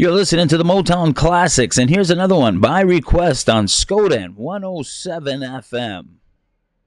You're listening to the Motown Classics, and here's another one by request on Skodan 107 FM.